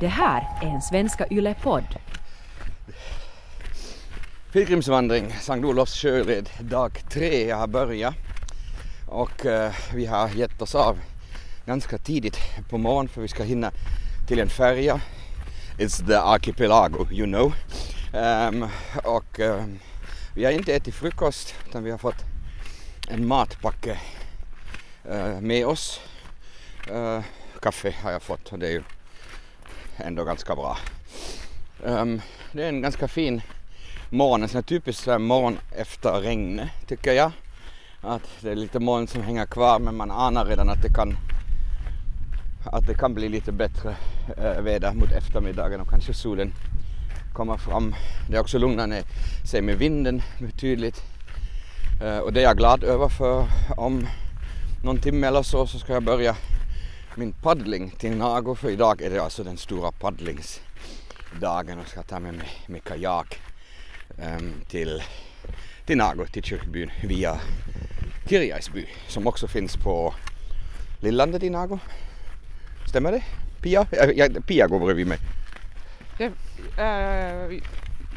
Det här är en Svenska Yle-podd. Pilgrimsvandring, Sankt Olofs sjöled, dag tre har börjat och eh, vi har gett oss av ganska tidigt på morgonen för vi ska hinna till en färja. It's the archipelago, you know. Um, och um, vi har inte ätit frukost utan vi har fått en matpacke uh, med oss. Uh, kaffe har jag fått och det är ju ändå ganska bra. Um, det är en ganska fin morgon, en sån här typisk så här morgon efter regnet tycker jag. Att det är lite moln som hänger kvar men man anar redan att det kan att det kan bli lite bättre äh, väder mot eftermiddagen och kanske solen kommer fram. Det är också ner sig med vinden betydligt. Äh, eh, och det är jag glad över för om någon timme eller så så ska jag börja min paddling till Nago för idag är det alltså den stora paddlingsdagen och ska ta med mig med kajak um, till, till Nago, till kyrkbyn via Kirjaisby som också finns på Lillandet i Nago. Stämmer det? Pia? Ja, Pia går bredvid mig. Det, uh,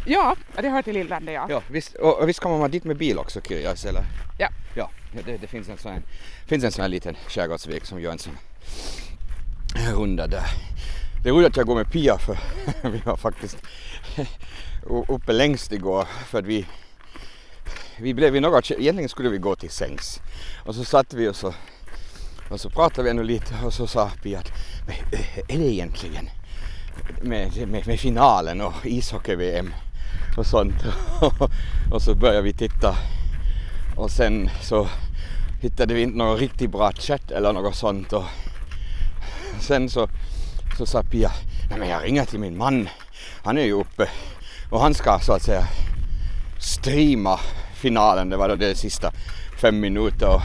ja, det hör till Lillandet ja. Ja, visst, och, och visst kommer man dit med bil också Kirjais eller? Ja. Ja, det, det finns en sån här, finns en sån här liten skärgårdsväg som gör en sån runda där. Det. Är roligt att jag går med Pia för vi var faktiskt uppe längst igår för att vi vi blev i några, egentligen skulle vi gå till sängs. Och så satt vi och så, och så pratade vi ännu lite och så sa Pia att eh, är det egentligen med, med, med finalen och ishockey-VM och sånt? Och så började vi titta. Och sen så hittade vi inte någon riktigt bra chatt eller något sånt och sen så, så sa Pia, nej men jag ringer till min man, han är ju uppe och han ska så att säga streama finalen, det var då det sista fem minuter och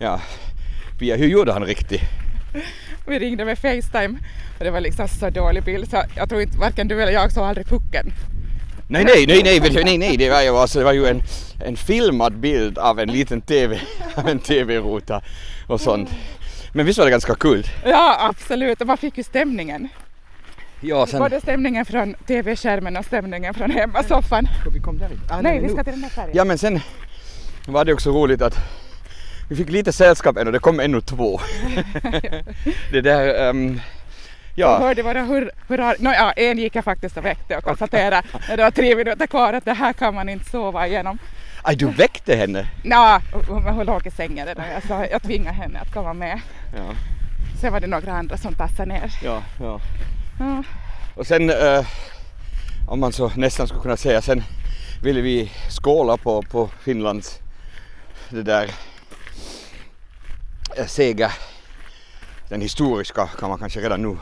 ja, Pia hur gjorde han riktigt? Vi ringde med Facetime och det var liksom så dålig bild så jag tror inte varken du eller jag såg aldrig pucken. Nej, nej, nej, nej, nej, nej, det var ju, alltså, det var ju en, en filmad bild av en liten TV, av en TV-ruta och sånt. Men visst var det ganska kul? Ja, absolut. Och man fick ju stämningen. Ja, sen... Både stämningen från TV-skärmen och stämningen från hemmasoffan. Ska vi komma där? Ah, nej, vi ska till den här färgen. Ja, men sen var det också roligt att vi fick lite sällskap ännu, det kom ännu två. det där, um, ja. Jag hörde våra hur, hurra, no, ja, en gick jag faktiskt och väckte och konstaterade när det var tre minuter kvar att det här kan man inte sova igenom. Aj, du väckte henne? Ja, hon, låg i sängen redan. Jag, sa, jag tvingade henne att komma med. Ja. Sen var det några andra som tassade ner. Ja, ja. ja. Och sen, eh, om man så nästan skulle kunna säga, sen ville vi skåla på, på Finlands det där eh, seger. Den historiska kan man kanske redan nu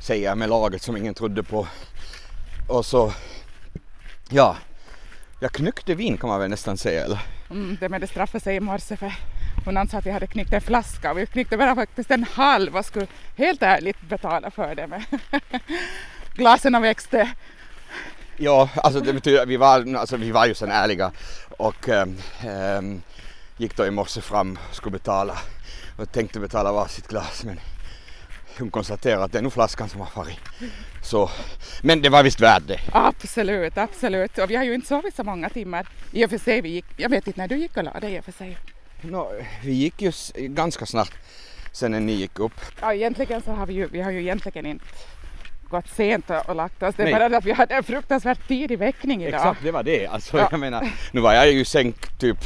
säga med laget som ingen trodde på. Och så, ja, jag knyckte vin kan man väl nästan säga eller? Mm, det med det straffade sig i morse för hon ansåg att vi hade knyckt en flaska och vi knyckte bara faktiskt en halv och skulle helt ärligt betala för det med glasen växte. Ja, alltså det betyder vi var, alltså vi var ju sen ärliga och ähm, gick då i morse fram och skulle betala och tänkte betala varsitt glas men hon konstaterade att det är nog flaskan som har farit. Så, men det var visst värt det. Absolut, absolut. Och vi har ju inte sovit så många timmar. I och för sig, vi gick, jag vet inte när du gick och la dig i och för sig. No, vi gick ju ganska snart sen när ni gick upp. Ja, egentligen så har vi ju, vi har ju egentligen inte gått sent och, lagt oss. Det är bara att vi hade en fruktansvärt tidig väckning idag. Exakt, det var det. Alltså, ja. jag menar, nu var jag ju sänkt typ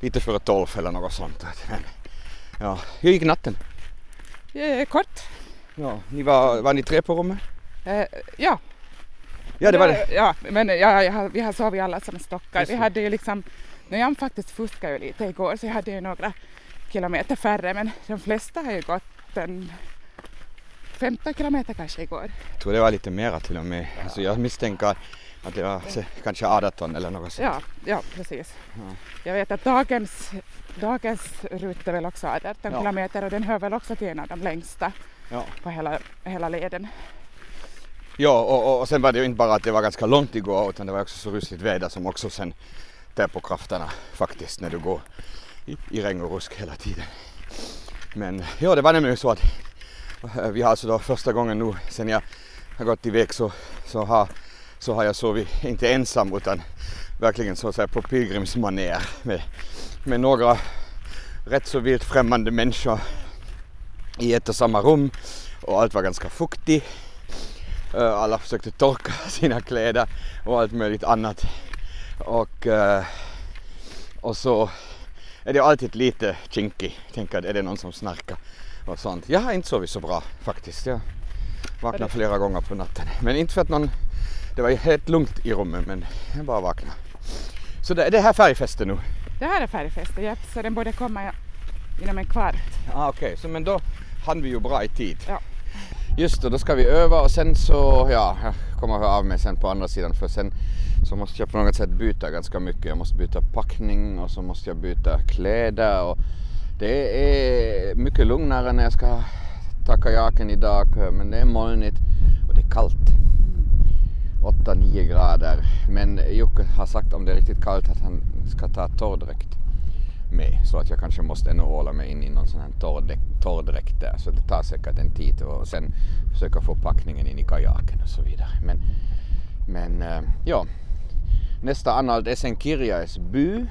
lite före tolv eller något sånt. Men, ja, hur gick natten? Eh, kort. Ja, ni var, var ni tre på rummet? Eh, ja. Ja, det var det. Ja, men ja, ja, vi har sovit alla som stockar. Vi hade ju liksom, nu jag faktiskt fuskade ju lite igår så jag hade ju några kilometer färre men de flesta har ju gått en 15 kilometer kanske igår. Jag tror det var lite mera till och med. Alltså jag misstänker att det var kanske 18 eller något sånt. Ja, ja precis. Ja. Jag vet att dagens, dagens rutt är väl också 18 ja. kilometer och den hör väl också till en av de längsta ja. på hela, hela leden. Ja, och, och sen var det ju inte bara att det var ganska långt igår utan det var också så ruskigt väder som också sen tär på krafterna faktiskt när du går i, i regn och rusk hela tiden. Men ja, det var nämligen så att Eh, Vi har alltså då första gången nu sen jag har gått iväg så, så, har, så har jag sovit, inte ensam utan verkligen så att säga på pilgrimsmanér med, med några rätt så vilt främmande människor i ett och samma rum och allt var ganska fuktigt. Eh, Alla försökte torka sina kläder och allt möjligt annat. Och, eh, och så är det alltid lite kinky. Tänker är det någon som snarkar och sånt. Jag har inte sovit så bra faktiskt. Jag vaknade flera gånger på natten. Men inte för att någon... Det var ju helt lugnt i rummet men jag bara vaknade. Så det, det här färgfesten nu? Det här är färgfesten, ja, så den borde komma inom en kvart. Ah, Okej, så men då hann vi ju bra i tid. Ja. Just det, då ska vi öva och sen så, ja, jag kommer att höra av mig sen på andra sidan för sen så måste jag på något sätt byta ganska mycket. Jag måste byta packning och så måste jag byta kläder och det är mycket lugnare när jag ska ta kajaken idag men det är molnigt och det är kallt. 8-9 grader. Men Jocke har sagt om det är riktigt kallt att han ska ta torrdräkt med så att jag kanske måste ännu hålla mig in i någon sån här torrdräkt, torrdräkt där så det tar säkert en tid och sen försöka få packningen in i kajaken och så vidare. Men, men eh, ja, nästa anhalt är sen Kirjaes by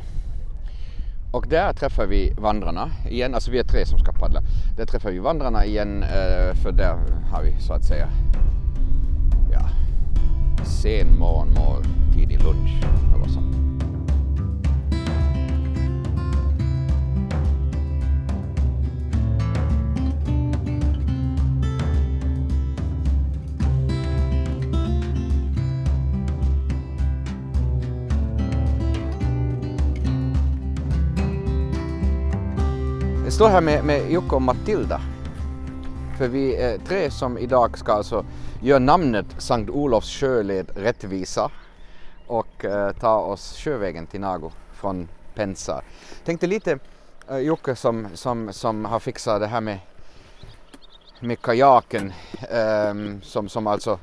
och där träffar vi vandrarna igen, alltså vi är tre som ska paddla. Där träffar vi vandrarna igen eh, för där har vi så att säga ja, sen morgonmål, tidig lunch, något sånt. Jag står här med, med Jocke och Matilda. För vi är tre som idag ska alltså Gör namnet Sankt Olofs sjöled rättvisa och eh, tar ta oss sjövägen till Nago från Pensa. Tänkte lite eh, Jocke som, som, som har fixat det här med, med kajaken ehm, som, som alltså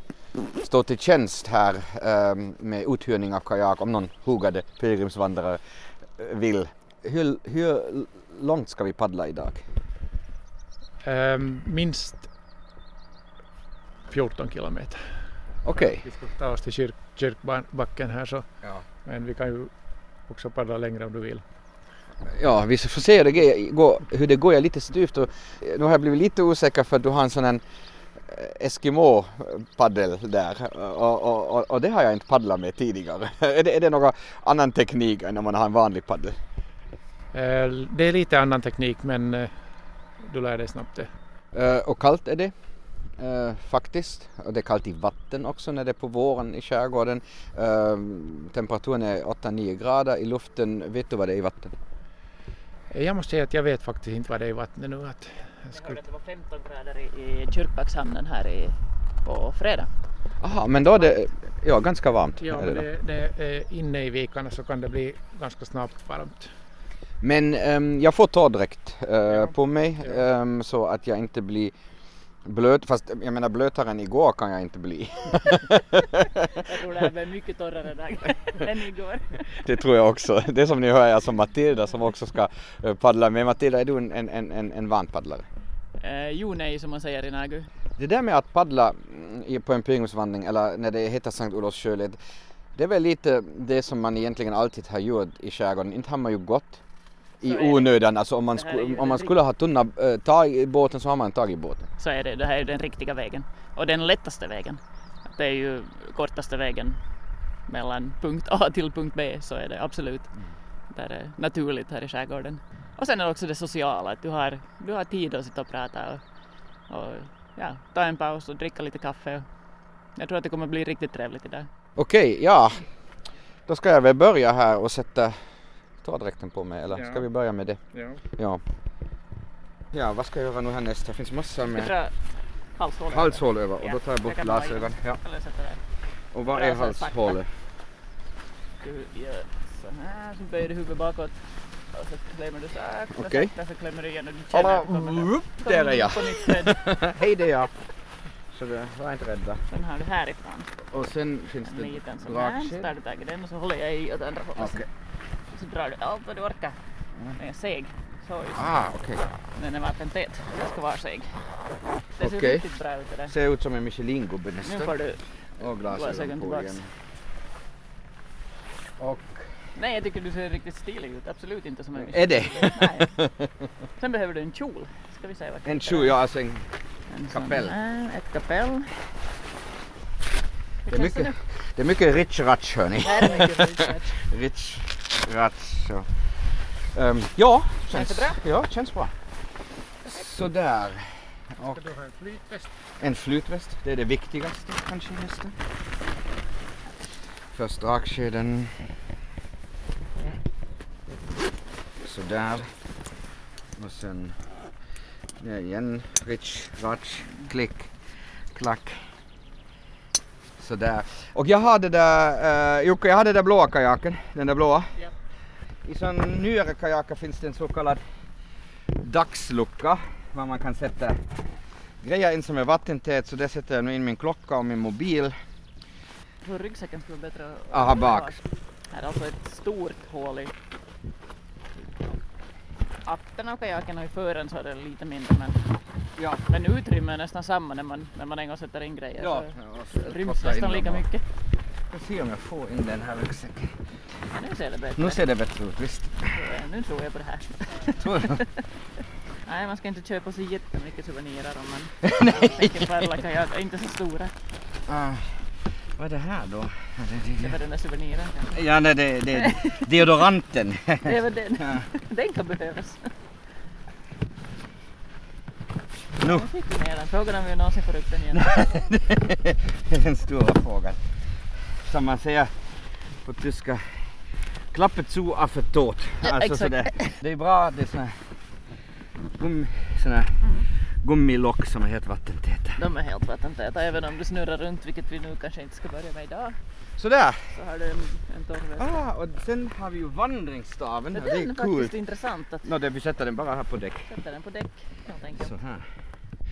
står till tjänst här ehm, med uthyrning av kajak om någon hugade pilgrimsvandrare eh, vill. Hur, hur långt ska vi paddla idag? Ehm, minst 14 kilometer. Okej. Vi ska ta oss till kyrk, kyrkbacken här så, Ja. men vi kan ju också paddla längre om du vill. Ja, vi får se hur det går. Hur det går. Jag är lite styvt och nu har jag blivit lite osäker för att du har en sån här eh, Eskimo-paddel där och, och, och, och det har jag inte paddlat med tidigare. är, det, är det någon annan teknik än när man har en vanlig paddel? Eh, det är lite annan teknik men eh, du lär dig snabbt det. Eh, och kallt är det eh, faktiskt. Och det är kallt i vatten också när det är på våren i skärgården. Eh, temperaturen är 8-9 grader i luften. Vet du vad det är i vatten? Eh, Jag måste säga att jag vet faktiskt inte vad det är i vattnet nu. Att jag Jag skulle... hörde att det var 15 grader i, i Kyrkbackshamnen här i, på fredag. Aha, men då är det ja, ganska varmt. Ja, är det men det, det är inne i vikarna så kan det bli ganska snabbt varmt. Men ehm, jag får torrdräkt uh, Ja. på mig Ja. ehm, så att jag inte blir blöt. Fast jag menar blötare än igår kan jag inte bli. Jag tror det här blir mycket torrare dag än igår. det tror jag också. Det som ni hör är alltså Matilda som också ska eh, paddla med. Matilda, är du en, en, en, en, van paddlare? Eh, jo nej som man säger i Nagu. Det där med att paddla mm, på en pilgrimsvandring eller när det heter Sankt Olofs sjöled. Det är väl lite det som man egentligen alltid har gjort i skärgården. Inte har man ju gått i onödan. Alltså om man, sku, om man skulle ha tunna äh, tag i båten så har man tagit i båten. Så är det, det här är den riktiga vägen. Och den lättaste vägen. Det är ju kortaste vägen mellan punkt A till punkt B så är det absolut. Det är naturligt här i skärgården. Och sen är det också det sociala, att du har, du har tid att sitta och prata och, och ja, ta en paus och dricka lite kaffe. Jag tror att det kommer bli riktigt trevligt idag. Okej, ja. Då ska jag väl börja här och sätta torrdräkten på mig eller Ja. ska vi börja med det? Ja. Ja. Ja, vad ska jag göra nu härnäst? Det finns massor med dra halshålet? halshål över och Ja, då tar jag bort ta glasögon. Ja. Och vad Bra, är halshålet? Du gör så här, så böjer du huvudet bakåt. Och så klämmer du sakta, Okej. sakta, så klämmer du igen och du känner Alla, att du kommer upp, där är jag. på nytt bädd. Hej det är jag. Så det, var inte rädda. Sen har du härifrån Och sen finns en det liten sån här. Så tar du tag i den och så håller jag i åt andra hållet. Okej. Så drar du allt vad du orkar. Den är seg. så just. Ah, okej. Den är vattentät. Den ska vara seg. Det ser Okej. riktigt bra ut det där. Ser ut som en Michelin-gubbe Nu nästan. får du Och glasögon på igen. Och Nej, jag tycker du ser riktigt stilig ut. Absolut inte som en är det? Nej. Sen behöver du en kjol. Ska vi se vad En tjo, ja alltså en, En kapell. här, ett kapell. det, är mycket, det är mycket rich ratch hörni. Här är mycket. Rich ratch. Så. Ehm, ja, Känns det känns, ja, känns bra. Sådär. Och Ska du ha en flytväst? en flytväst, det är det viktigaste kanske i hästen. Först dragkedjan. Sådär. Och sen ja, igen, rich, ratch, klick, klack. Sådär. Och jag har det där, uh, Jocke, jag har den där blåa kajaken, den där blåa. Ja. I sån nyare kajaker finns det en så kallad dagslucka, var man kan sätta grejer in som är vattentät, så där sätter jag nu in min klocka och min mobil. För ryggsäcken skulle vara bättre att Aha, bak. Här är alltså ett stort hål i aktern av kajaken och i fören så är det lite mindre men, Ja. men utrymmet är nästan samma när man, när man en gång sätter in grejer. Ja, Så och ryms nästan lika mycket. Jag ser om jag får in den här ryggsäcken. Ja, nu ser det bättre Nu ser det bättre ut, visst. Så, Nu tror jag på det här. Tror du? Nej, man ska inte köpa så jättemycket souvenirer om man tänker paddla kajak. Inte så stora. Ah, vad är det här då? Ja, det, var den där souveniren. Ja, nej, det, det är deodoranten. Det är väl den. Ja. Den kan behövas. Nu. Nu fick vi ner den. Frågan om vi någonsin får upp den igen. det är den stora frågan. Som man säger på tyska. Klappet zu affe tot. Ja, Alltså exakt. sådär. Det är bra att det är såna här såna här gummilock som är helt vattentäta. De är helt vattentäta även om du snurrar runt, vilket vi nu kanske inte ska börja med idag. Sådär. Så har du en, en torr väska. Ah, och sen har vi ju vandringsstaven. Men Ja, det är är faktiskt coolt. intressant att Nå, det, vi sätter den bara här på däck. sätta den på däck helt enkelt. Så här.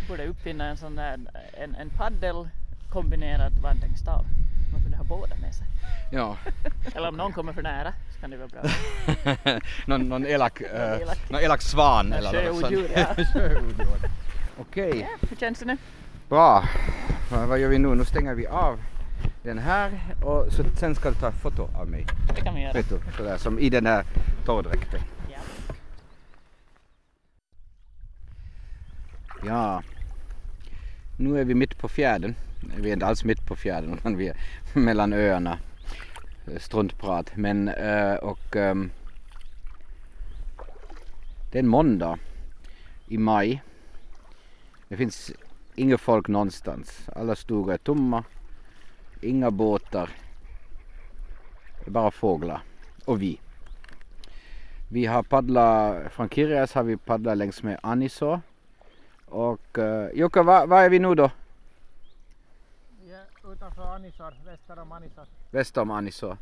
Borde uppfinna en sån där en, en paddel kombinerad vandringsstav. Man kunde ha båda med sig. Ja. Eller om någon kommer för nära så kan det vara bra. någon, någon elak, uh, elak. någon elak svan eller något sånt. Sjöodjur. Okej, Ja, hur känns det nu? bra. Vad, gör vi nu? Nu stänger vi av den här och så, sen ska du ta foto av mig. Det kan vi göra. Vet du, sådär som i den här torrdräkten. Ja. Ja. Nu är vi mitt på fjärden. Vi är inte alls mitt på fjärden utan vi är mellan öarna. Eh, struntprat. Men eh, och ehm, det är en måndag i maj. Det finns inget folk någonstans. Alla stugor är tomma. Inga båtar. Det är bara fåglar. Och vi. Vi har paddlat, från Kirjas har vi paddlat längs med Aniså. Och uh, Jukka, var, var är vi nu då? Ja, utanför Anisar, väster om Anisar. Väster om Aniså.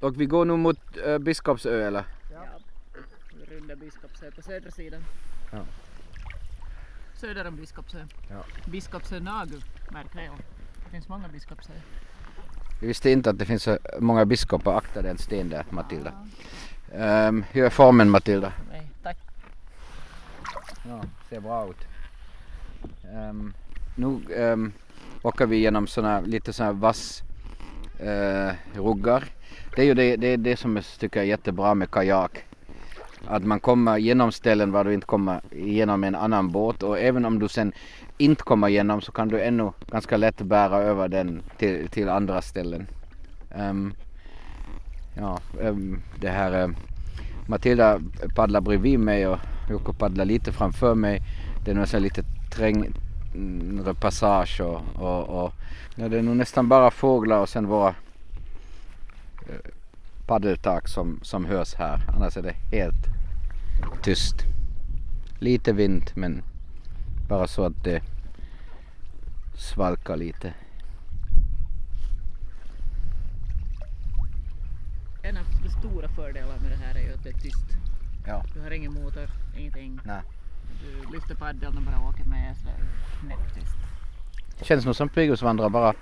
Och vi går nu mot uh, Biskopsö eller? Ja. Vi rundar Biskopsö på södra sidan. Ja. Söder om Biskopsö. Ja. Biskopsö Nagu, märk väl. Det finns många Biskopsö. Vi visste inte att det finns så många biskopar. Akta den sten där Matilda. Um, hur är formen Matilda? Nej, tack. Ja, ser bra ut. Um, nu um, åker vi genom såna, lite såna vass uh, ruggar. Det är ju det, det, är det som jag tycker är jättebra med kajak. Att man kommer genom ställen var du inte kommer igenom en annan båt och även om du sen inte kommer igenom så kan du ännu ganska lätt bära över den till, till andra ställen. Um, ja, um, det här uh, Matilda paddlar bredvid mig och Jocke paddlar lite framför mig. Det är nog lite trängre passage och, och, och ja, det är nog nästan bara fåglar och sen våra eh, paddeltak som, som hörs här. Annars är det helt tyst. Lite vind men bara så att det svalkar lite. En av de stora fördelarna med det här är ju att det är tyst. Ja. Du har ingen motor, ingenting. Nej. Du lyfter paddeln och bara åker med så det knäpptyst. Känns nog som pilgrimsvandrare bara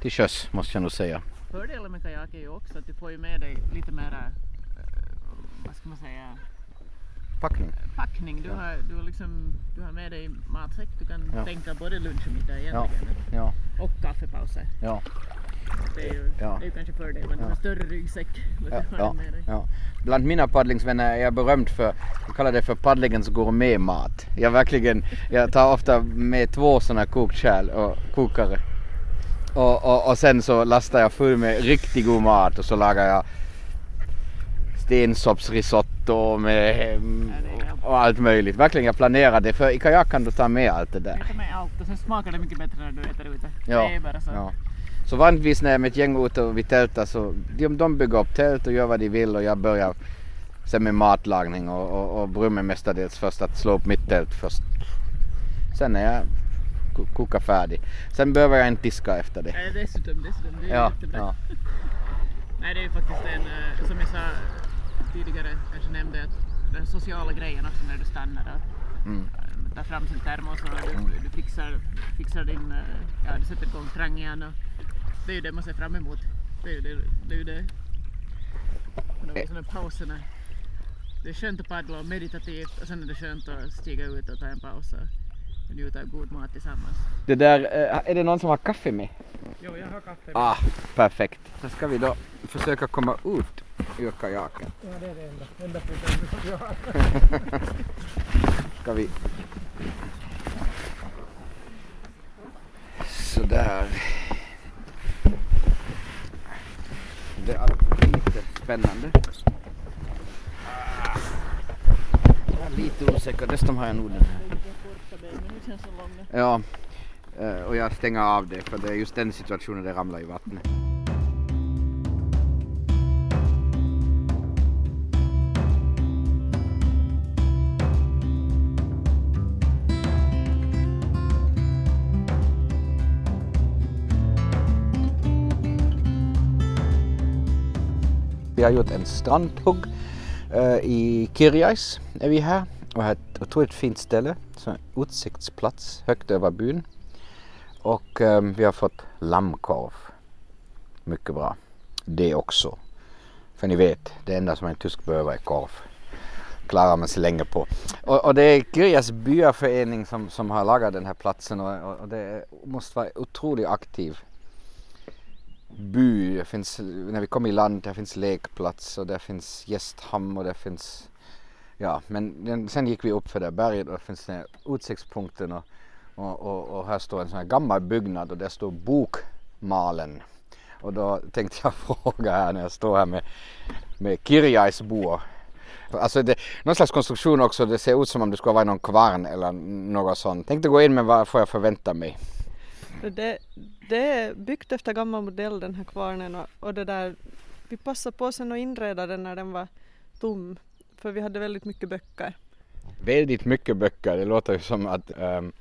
till sjöss måste jag nog säga. Fördelen med kajak är ju också att du får ju med dig lite mera, eh, vad ska man säga, packning. packning. Du, Ja. har, du, har liksom, du har med dig matsäck. Du kan Ja. tänka både lunch och middag egentligen. Ja, Och kaffepauser. ja, Det är ju, Ja. det är ju kanske med Ja. en större ryggsäck. Ja, ja, ja. Bland mina paddlingsvänner är jag berömd för, jag kallar det för paddlingens gourmetmat. Jag verkligen, jag tar ofta med två sådana kokkärl och kokare. Och, och, och sen så lastar jag full med riktigt god mat och så lagar jag stensoppsrisotto med och allt möjligt. Verkligen jag planerar det för i kajak kan du ta med allt det där. Jag tar med allt och sen smakar det mycket bättre när du äter ute. Ja, Det är bara så. ja. Så vanligtvis när jag är med ett gäng ute och vi tältar så de, de bygger upp tält och gör vad de vill och jag börjar sen med matlagning och, och, och Brumme mestadels först att slå upp mitt tält först. Sen är jag ko- koka färdig. Sen behöver jag inte diska efter det. Nej, dessutom, dessutom. Det är Ja, jättebra. ja. Nej, det är ju faktiskt en, eh, som jag sa tidigare, kanske nämnde, att den sociala grejen också när du stannar och Mm. eh, tar fram sin termos och du, du fixar, fixar din, eh, ja du sätter igång trangen och det är ju det man ser fram emot. Det är ju det, det, är ju det. De sådana pauserna. Det är skönt att paddla och meditativt och sen är det skönt att stiga ut och ta en paus och njuta av god mat tillsammans. Det där, eh, är det någon som har kaffe med? Jo, jag har kaffe. Ah, perfekt. Så ska vi då försöka komma ut ur kajaken. Ja, det är det enda, enda problemet jag har. Ska vi... Sådär. Det är lite spännande. Jag är lite osäker, dessutom har jag nog den här. Ja, eh, och jag stänger av det för det är just den situationen det ramlar i vattnet. Vi har gjort en strandhugg eh, i Kirjais är vi här och har ett otroligt fint ställe. Så en utsiktsplats högt över byn. Och eh, vi har fått lammkorv. Mycket bra. Det också. För ni vet, det enda som en tysk behöver är korv. Klarar man sig länge på. Och, och det är Kirjas byaförening som, som har lagat den här platsen och, och, och det måste vara otroligt aktiv by. Det finns, när vi kom i land, där finns lekplats och där finns gästhamn och där finns Ja, men den, sen gick vi upp för det berget och det finns den här utsiktspunkten och, och, och, och här står en sån här gammal byggnad och där står Bokmalen. Och då tänkte jag fråga här när jag står här med, med Kirjaisboer. Alltså det, någon slags konstruktion också, det ser ut som om det skulle vara någon kvarn eller något sånt. Tänkte gå in men vad får jag förvänta mig. Det, det är byggt efter gammal modell den här kvarnen och, och det där, vi passade på sen att inreda den när den var tom för vi hade väldigt mycket böcker. Väldigt mycket böcker, det låter ju som att um,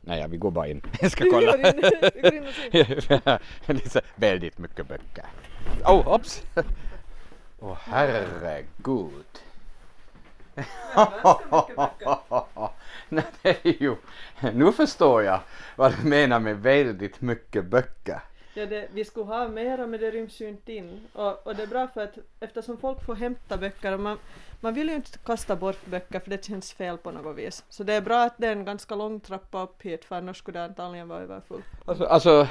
Nej, vi går bara in. Jag ska kolla. väldigt mycket böcker. Oh, ops! Åh oh, herregud. Nej, det är ju... Nu förstår jag vad du menar med väldigt mycket böcker. Ja, det, vi skulle ha mera men det ryms ju inte in. Och, och det är bra för att eftersom folk får hämta böcker och man, man vill ju inte kasta bort böcker för det känns fel på något vis. Så det är bra att det är en ganska lång trappa upp hit för annars skulle det antagligen vara överfull. Alltså, alltså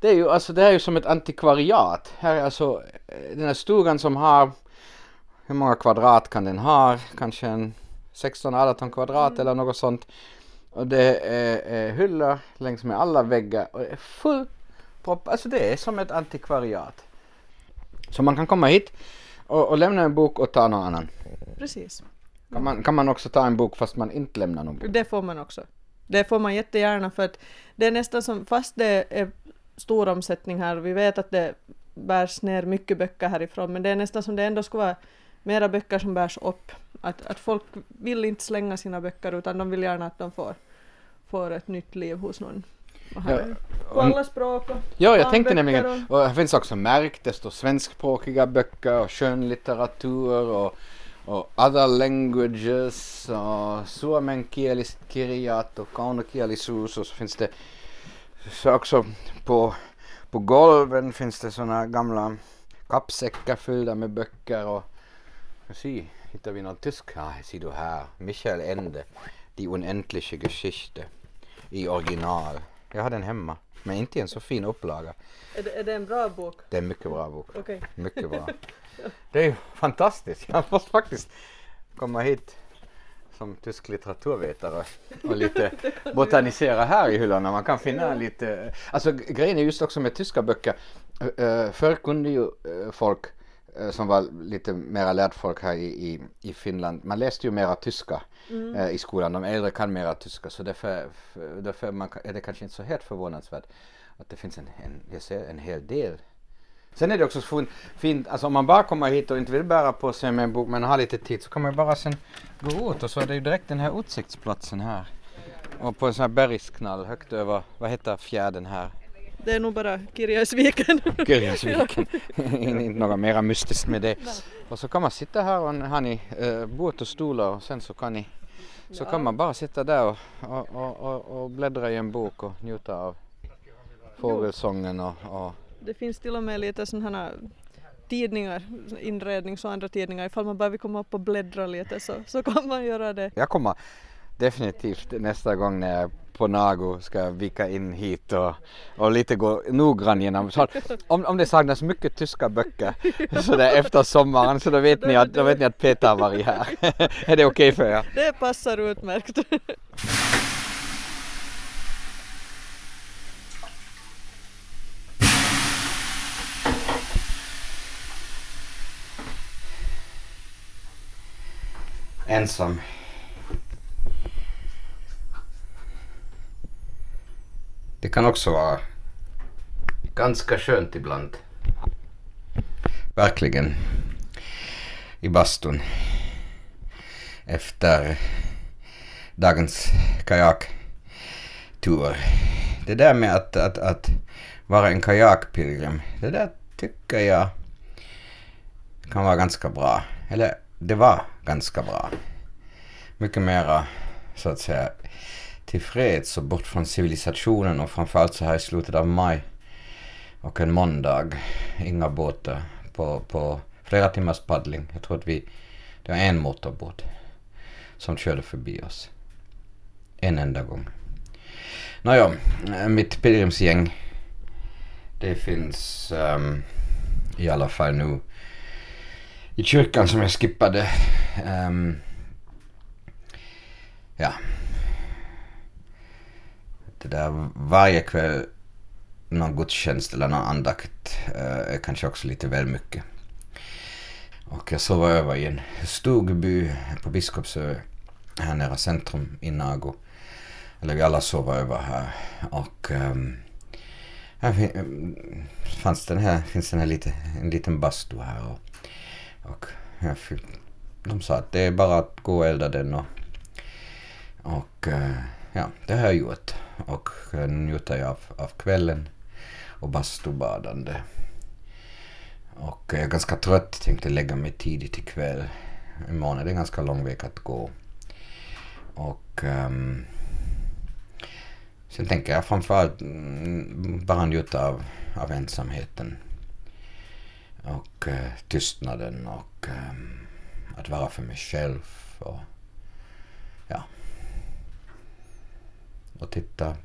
det är ju alltså, det är ju som ett antikvariat. Här är alltså eh, den här stugan som har, hur många kvadrat kan den ha? Kanske en 16-18 kvadrat eller något sånt. Och det är, är hyllor längs med alla väggar och det är full propp. Alltså det är som ett antikvariat. Så man kan komma hit och, och lämna en bok och ta någon annan. Precis. Kan man, kan man också ta en bok fast man inte lämnar någon bok? Det får man också. Det får man jättegärna för att det är nästan som, fast det är stor omsättning här och vi vet att det bärs ner mycket böcker härifrån men det är nästan som det ändå skulle vara mera böcker som bärs upp. Att, att folk vill inte slänga sina böcker utan de vill gärna att de får, får ett nytt liv hos någon. Och här. Ja, är på alla språk och Ja, jag tänkte nämligen, och här finns också märkt, det står svenskspråkiga böcker och skönlitteratur och, och other languages och suomenkieli kirjat och kaunokielisuus och så finns det så också på, på golven finns det såna gamla kappsäckar fyllda med böcker och se, hittar vi någon tysk. Ja, ser du här. Michael Ende. Die unendliche Geschichte. I original. Jag har den hemma. Men inte i en så fin upplaga. Är det, är det en bra bok? Det är en mycket bra bok. Okej. Mycket bra. Det är ju fantastiskt. Jag måste faktiskt komma hit som tysk litteraturvetare och lite botanisera här i hyllorna. Man kan finna lite, alltså grejen är just också med tyska böcker. Uh, förr kunde ju folk som var lite mera lärd folk här i, i, i Finland, man läste ju mera tyska uh, i skolan. De äldre kan mera tyska så därför, därför man, är det kanske inte så helt förvånansvärt att det finns en, en, jag ser en hel del Sen är det också fin- fint, alltså om man bara kommer hit och inte vill bära på sig med en bok men har lite tid så kan man ju bara sen gå ut och så är det ju direkt den här utsiktsplatsen här. Och på en sån här bergsknall högt över, vad heter fjärden här? Det är nog bara Kirjasviken. Girjasviken. inte något mera mystiskt med det. Och så kan man sitta här och har ni uh, båt och stolar och sen så kan ni så kan man bara sitta där och, och, och, och, bläddra i en bok och njuta av fågelsången och, och Det finns till och med lite sådana här tidningar, inrednings och andra tidningar. Ifall man bara vill komma upp och bläddra lite så, så kan man göra det. Jag kommer definitivt nästa gång när jag på Nago ska vika in hit och, och lite gå noggrann genom. Så om, om det saknas mycket tyska böcker så där efter sommaren så då vet ni att, då vet ni att Peter har varit här. är det okej för er? Det passar utmärkt. Ensam. Det kan också vara ganska skönt ibland. Verkligen. I bastun. Efter dagens kajaktur. Det där med att, att, att vara en kajakpilgrim, det där tycker jag kan vara ganska bra. Eller det var ganska bra. Mycket mera så att säga tillfreds och bort från civilisationen och framförallt så här i slutet av maj och en måndag. Inga båtar på, på flera timmars paddling. Jag tror att vi, det var en motorbåt som körde förbi oss. En enda gång. Nåja, mitt pilgrimsgäng det finns um, i alla fall nu i kyrkan som jag skippade. Um, ja. Det där varje kväll någon gudstjänst eller någon andakt eh, är kanske också lite väl mycket. Och jag sov över i en stugby på Biskopsö här nära centrum i Nago. Eller vi alla sov över här. Och um, här eh, fanns den här, finns den här lite, en liten bastu här. Och, och jag fick, de sa att det är bara att gå och elda den och, och uh, ja, det har jag gjort. Och njuter jag av, av kvällen och bastubadande. Och jag är ganska trött, tänkte lägga mig tidigt ikväll. Imorgon är det en ganska lång väg att gå. Och um, sen tänker jag framförallt mm, bara njuta av, av ensamheten. Och uh, tystnaden och um, att vara för mig själv. Och, ja. Och titta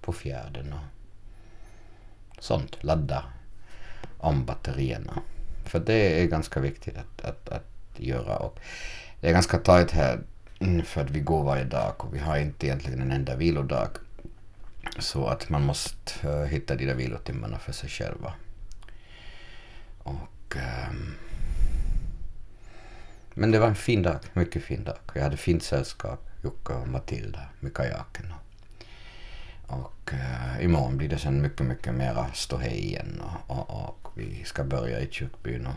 på fjärden och sånt. Ladda om batterierna. För det är ganska viktigt att, att, att göra. Och det är ganska tajt här mm, för att vi går varje dag och vi har inte egentligen en enda vilodag. Så att man måste eh, hitta de där vilotimmarna för sig själva. Och... ehm, men det var en fin dag, mycket fin dag. Jag hade fint sällskap, Jukka och Matilda med kajaken. Och eh, imorgon blir det sen mycket, mycket mera ståhej igen och, och, och vi ska börja i kyrkbyn. Och,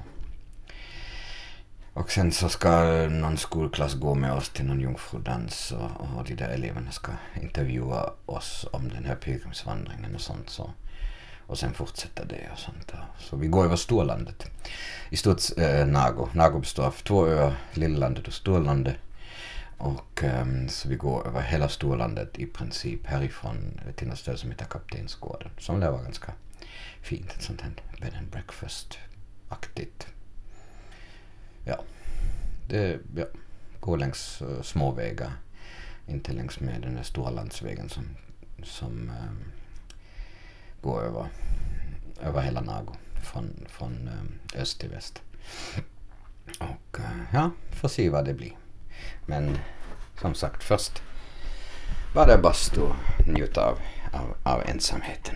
och sen så ska någon skolklass gå med oss till någon jungfrudans och, och de där eleverna ska intervjua oss om den här pilgrimsvandringen och sånt. Så. Och sen fortsätter det och sånt. Så vi går över Storlandet. I stort eh, Nago. Nago består av två öar, Lilllandet och Storlandet. Och um, så vi går över hela Storlandet i princip härifrån eh, till något ställe som heter Kaptensgården. Som lär vara ganska fint. Ett sånt här bed and breakfast-aktigt. Ja. det ja, går längs uh, små vägar. Inte längs med den här stora landsvägen som, som um, går över, över hela Nago från, från um, öst till väst. Och eh, ja, får se vad det blir. Men som sagt, först var det bastu och njuta av, av, av ensamheten.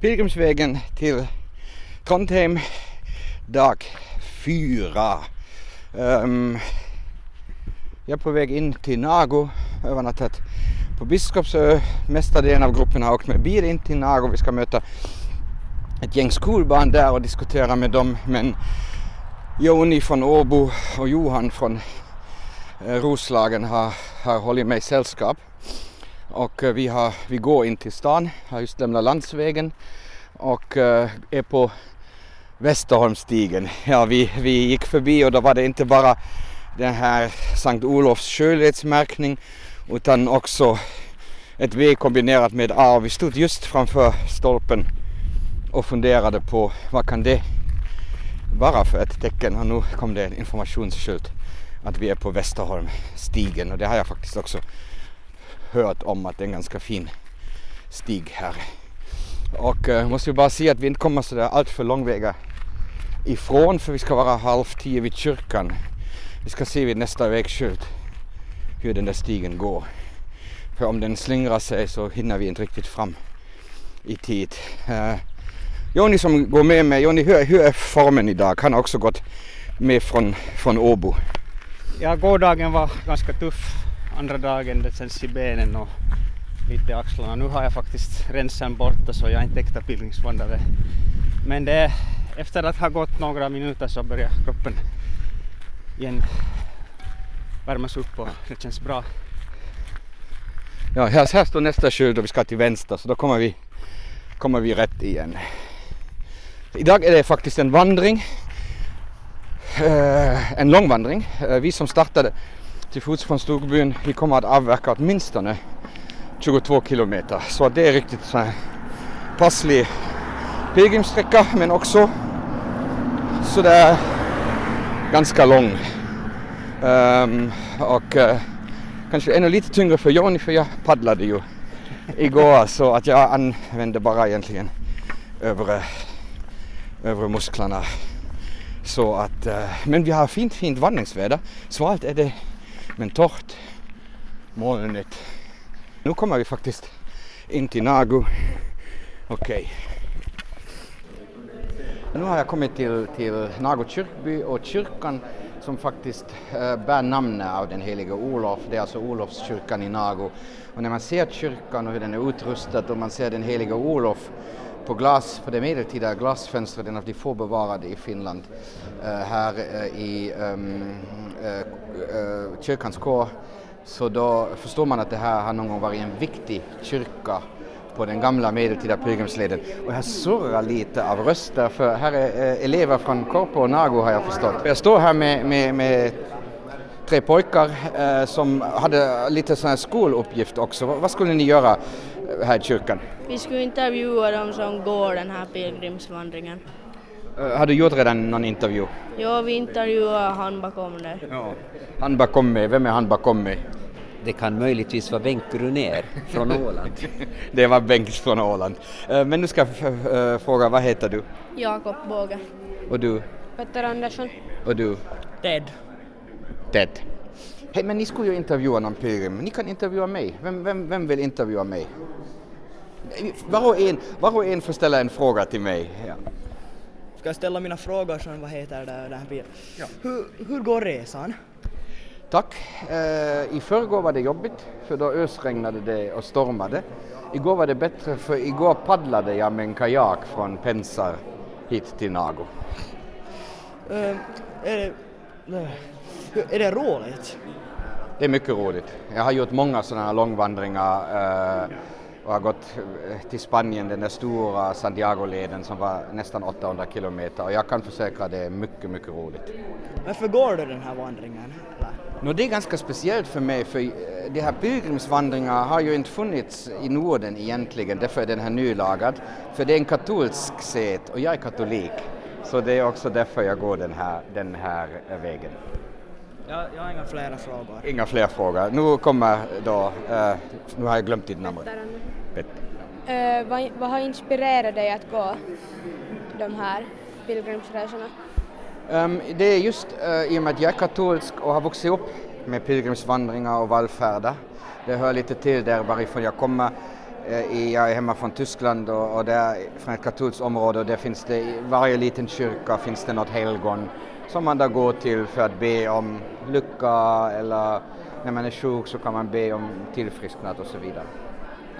Pilgrimsvägen till Trondheim, dag fyra. Um, jag är på väg in till Nago, övernattat på Biskopsö. Mesta delen av gruppen har åkt med bil in till Nago. Vi ska möta ett gäng skolbarn där och diskutera med dem. Men Joni från Åbo och Johan från eh, Roslagen har, har hållit mig sällskap. Och eh, vi, har, vi går in till stan, har just lämnat landsvägen och eh, är på Västerholmsstigen. Ja, vi, vi gick förbi och då var det inte bara den här Sankt Olofs skönhetsmärkning utan också ett V kombinerat med A. Vi stod just framför stolpen och funderade på vad kan det vara för ett tecken och nu kom det en informationsskylt att vi är på Västerholmstigen och det har jag faktiskt också hört om att det är en ganska fin stig här. Och jag måste ju bara säga att vi inte kommer sådär allt för långväga ifrån för vi ska vara halv tio vid kyrkan. Vi ska se vid nästa vägskylt hur den där stigen går. För om den slingrar sig så hinner vi inte riktigt fram i tid. Eh, uh, Joni som går med mig, Joni hur, hur är formen idag? Han har också gått med från, från Åbo. Ja, gårdagen var ganska tuff. Andra dagen det känns i benen och lite i axlarna. Nu har jag faktiskt rensen borta så jag är inte äkta pilgrimsvandrare. Men det, efter att ha gått några minuter så börjar kroppen igen värmas upp och det känns bra. Ja, här, här står nästa skylt och vi ska till vänster så då kommer vi, kommer vi rätt igen. Idag är det faktiskt en vandring. Uh, en lång vandring. Uh, eh, vi som startade till fots från Storbyn, vi kommer att avverka åtminstone 22 kilometer. Så det är riktigt så här passlig pilgrimssträcka men också sådär ganska lång. Um, och uh, kanske ännu lite tyngre för Joni för jag paddlade ju igår så att jag använde bara egentligen övre, övre musklerna. Så att, uh, men vi har fint fint vandringsväder. Svalt är det men torrt, molnigt. Nu kommer vi faktiskt in till Nagu. Okej. Okay. Nu har jag kommit till, till Nago kyrkby och kyrkan som faktiskt äh, bär namnet av den helige Olof. Det är alltså Olofskyrkan i Nago. Och när man ser kyrkan och hur den är utrustad och man ser den helige Olof på glas, på det medeltida glasfönstret, en av de få bevarade i Finland, äh, här äh, i um, kyrkans kår, så då förstår man att det här har någon gång varit en viktig kyrka på den gamla medeltida pilgrimsleden. Och jag surrar lite av röster för här är eh, elever från Korpo och Nago har jag förstått. Jag står här med, med, med tre pojkar eh, som hade lite sån här skoluppgift också. Vad skulle ni göra eh, här i kyrkan? Vi skulle intervjua dem som går den här pilgrimsvandringen. Uh, har du gjort redan någon intervju? Ja, vi intervjuade han bakom där. Ja. Han bakom mig, vem är han bakom mig? Det kan möjligtvis vara Bengt Grunér från Åland. det var Bengt från Åland. Eh, men nu ska jag eh, fråga, vad heter du? Jakob Båge. Och du? Petter Andersson. Och du? Ted. Ted. Hej, men ni skulle ju intervjua någon pilgrim. Ni kan intervjua mig. Vem, vem, vem vill intervjua mig? Var och en, var och en får ställa en fråga till mig. Ja. Ska jag ställa mina frågor som vad heter det, här ja. hur, hur går resan? Tack. Eh, I förrgår var det jobbigt för då ösregnade det och stormade. Igår var det bättre för igår paddlade jag med en kajak från Pensar hit till Nago. Uh, är, det, uh, är det roligt? Det är mycket roligt. Jag har gjort många sådana här långvandringar uh, och har gått till Spanien, den där stora Santiago-leden som var nästan 800 kilometer och jag kan försäkra att det är mycket, mycket roligt. Varför går du den här vandringen? No, det är ganska speciellt för mig för eh, de här pilgrimsvandringarna har ju inte funnits i Norden egentligen, därför är den här nylagad. För det är en katolsk set och jag är katolik. Så det är också därför jag går den här, den här eh, vägen. Jag, jag har inga flera frågor. Inga fler frågor. Nu kommer då, eh, nu har jag glömt ditt namn. Petter. Eh, vad, vad har inspirerat dig att gå de här pilgrimsresorna? Um, det är just uh, i och med att jag är katolsk och har vuxit upp med pilgrimsvandringar och vallfärder. Det hör lite till där varifrån jag kommer. Uh, jag är hemma från Tyskland och, och där från ett katolskt område och där finns det i varje liten kyrka finns det något helgon som man då går till för att be om lycka eller när man är sjuk så kan man be om tillfrisknad och så vidare.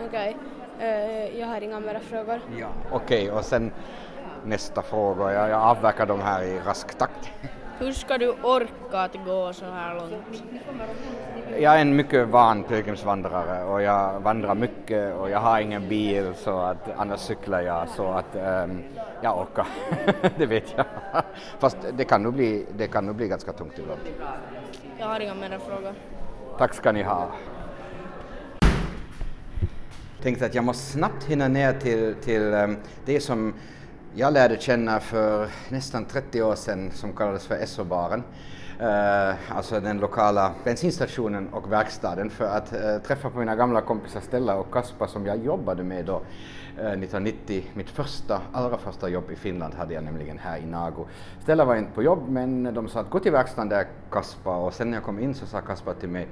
Okej, okay. uh, jag har inga mer frågor. Ja. Okej, okay, och sen nästa fråga. Jag, jag avverkar de här i rask takt. Hur ska du orka att gå så här långt? Jag är en mycket van pilgrimsvandrare och jag vandrar mycket och jag har ingen bil så att annars cyklar jag så att um, jag orkar. det vet jag. Fast det kan nog bli, det kan nog bli ganska tungt ibland. Jag har inga mer frågor. Tack ska ni ha. Tänkte att jag måste snabbt hinna ner till, till um, det som jag lärde känna för nästan 30 år sedan som kallades för SO-baren. Uh, eh, alltså den lokala bensinstationen och verkstaden för att uh, träffa på mina gamla kompisar Stella och Kaspar som jag jobbade med då eh, uh, 1990. Mitt första, allra första jobb i Finland hade jag nämligen här i Nago. Stella var inte på jobb men de sa att gå till verkstaden där Kaspar och sen när jag kom in så sa Kaspar till mig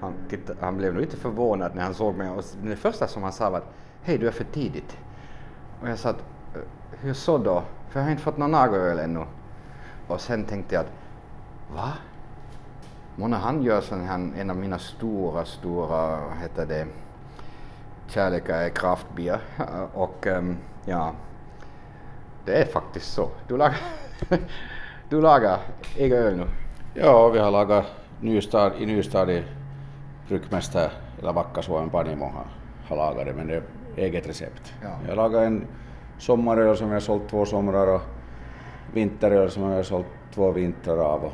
han, tittade, han blev lite förvånad när han såg mig och det första som han sa var att hej du är för tidigt. Och jag sa att hur så då? För jag har inte fått någon nagoöl ännu. Och sen tänkte jag att, va? Månne han gör sån här, en av mina stora, stora, vad heter det, kärlekar är kraftbier. Och um, ja, det är faktiskt så. Du lagar, du lagar egen öl nu? Ja, vi har lagat Nystad, i Nystad i Bryggmästare, eller Vackasuomen Panimo har, har lagat det, men det är eget recept. Ja. Jag lagar en sommaröl som jag sålt två somrar och vinteröl som jag sålt två vintrar av. Och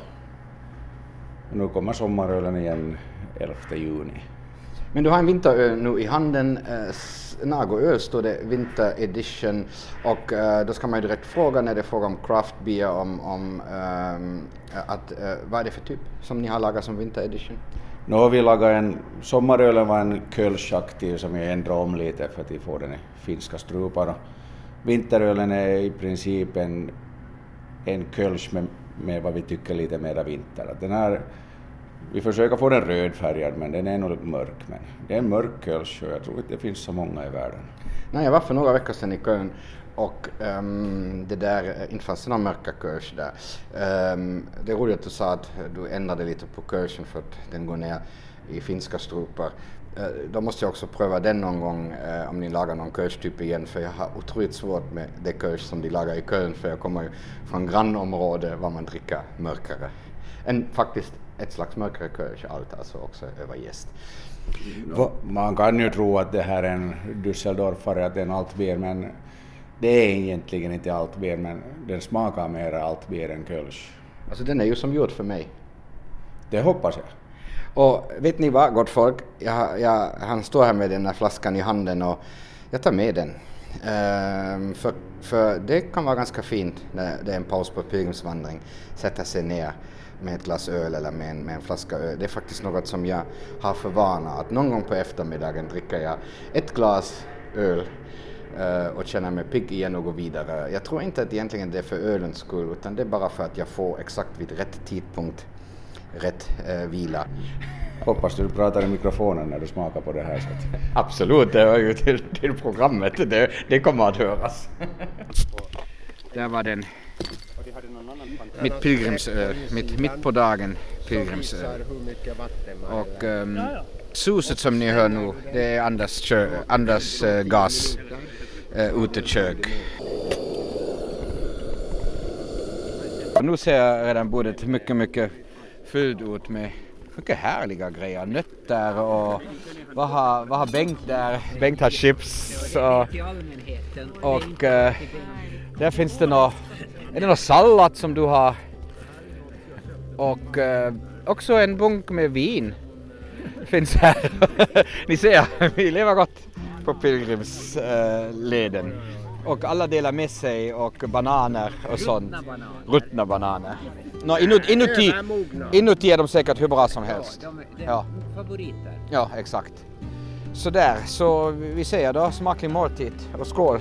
nu kommer sommarölen igen 11 juni. Men du har en vinteröl nu i handen. Eh, Nago öl står det Winter Edition och uh, då ska man ju direkt fråga när det är fråga om craft beer om, om um, att, uh, vad är det för typ som ni har lagat som Winter Edition? Nu har vi lagat en, sommarölen var en kölschaktiv som jag ändrade om lite för att får den i finska strupar vinterölen är i princip en, en kölsch med, med vad vi tycker lite mera vinter. Den här, vi försöker få den rödfärgad men den är nog mörk. Men det är en mörk kölsch och jag tror inte det finns så många i världen. Nej, jag var för några veckor sedan i Köln och um, det där, eh, inte fanns det några mörka kölsch där. Um, det är roligt att du sa att du ändrade lite på kölschen för att den går ner i finska strupar. Eh, då måste jag också pröva den någon gång eh, om ni lagar någon kölschtyp igen för jag har otroligt svårt med det kölsch som de lagar i Köln för jag kommer ju från grannområde var man dricker mörkare. En faktiskt ett slags mörkare kölsch allt alltså också över gäst. Man kan ju tro att det här är en Düsseldorfare, att det är en altbier men det är egentligen inte altbier men den smakar mer altbier än kölsch. Alltså den är ju som gjord för mig. Det hoppas jag. Och vet ni vad, gott folk? Jag, jag, han står här med den här flaskan i handen och jag tar med den. Ehm, för, för det kan vara ganska fint när det är en paus på pilgrimsvandring, sätta sig ner med ett glas öl eller med en, med en flaska öl. Det är faktiskt något som jag har för vana att någon gång på eftermiddagen dricker jag ett glas öl eh, och känner mig pigg igen och går vidare. Jag tror inte att egentligen det är för ölens skull utan det är bara för att jag får exakt vid rätt tidpunkt rätt eh, vila. Hoppas du pratar i mikrofonen när du smakar på det här. Så att... Absolut, det hör ju till, till programmet. Det, det kommer att höras. Där var den. Mitt pilgrimsöl, mitt mitt på dagen pilgrimsöl. Och um, suset som ni hör nu, det är Anders, kö, Anders uh, gas uh, utekök. Nu ser jag redan bordet mycket, mycket fylld ut med mycket härliga grejer. Nötter och vad har, vad har Bengt där? Bengt har chips och, och äh, där finns det något, är det något sallad som du har? Och äh, också en bunk med vin finns här. Ni ser, vi lever gott på pilgrimsleden. Och alla delar med sig och bananer och sånt. Ruttna bananer. Nå, inuti, inuti, inuti är de säkert hur bra som helst. De, de, Ja. Favoriter. Ja, exakt. Så där, så vi säger då smaklig måltid och skål.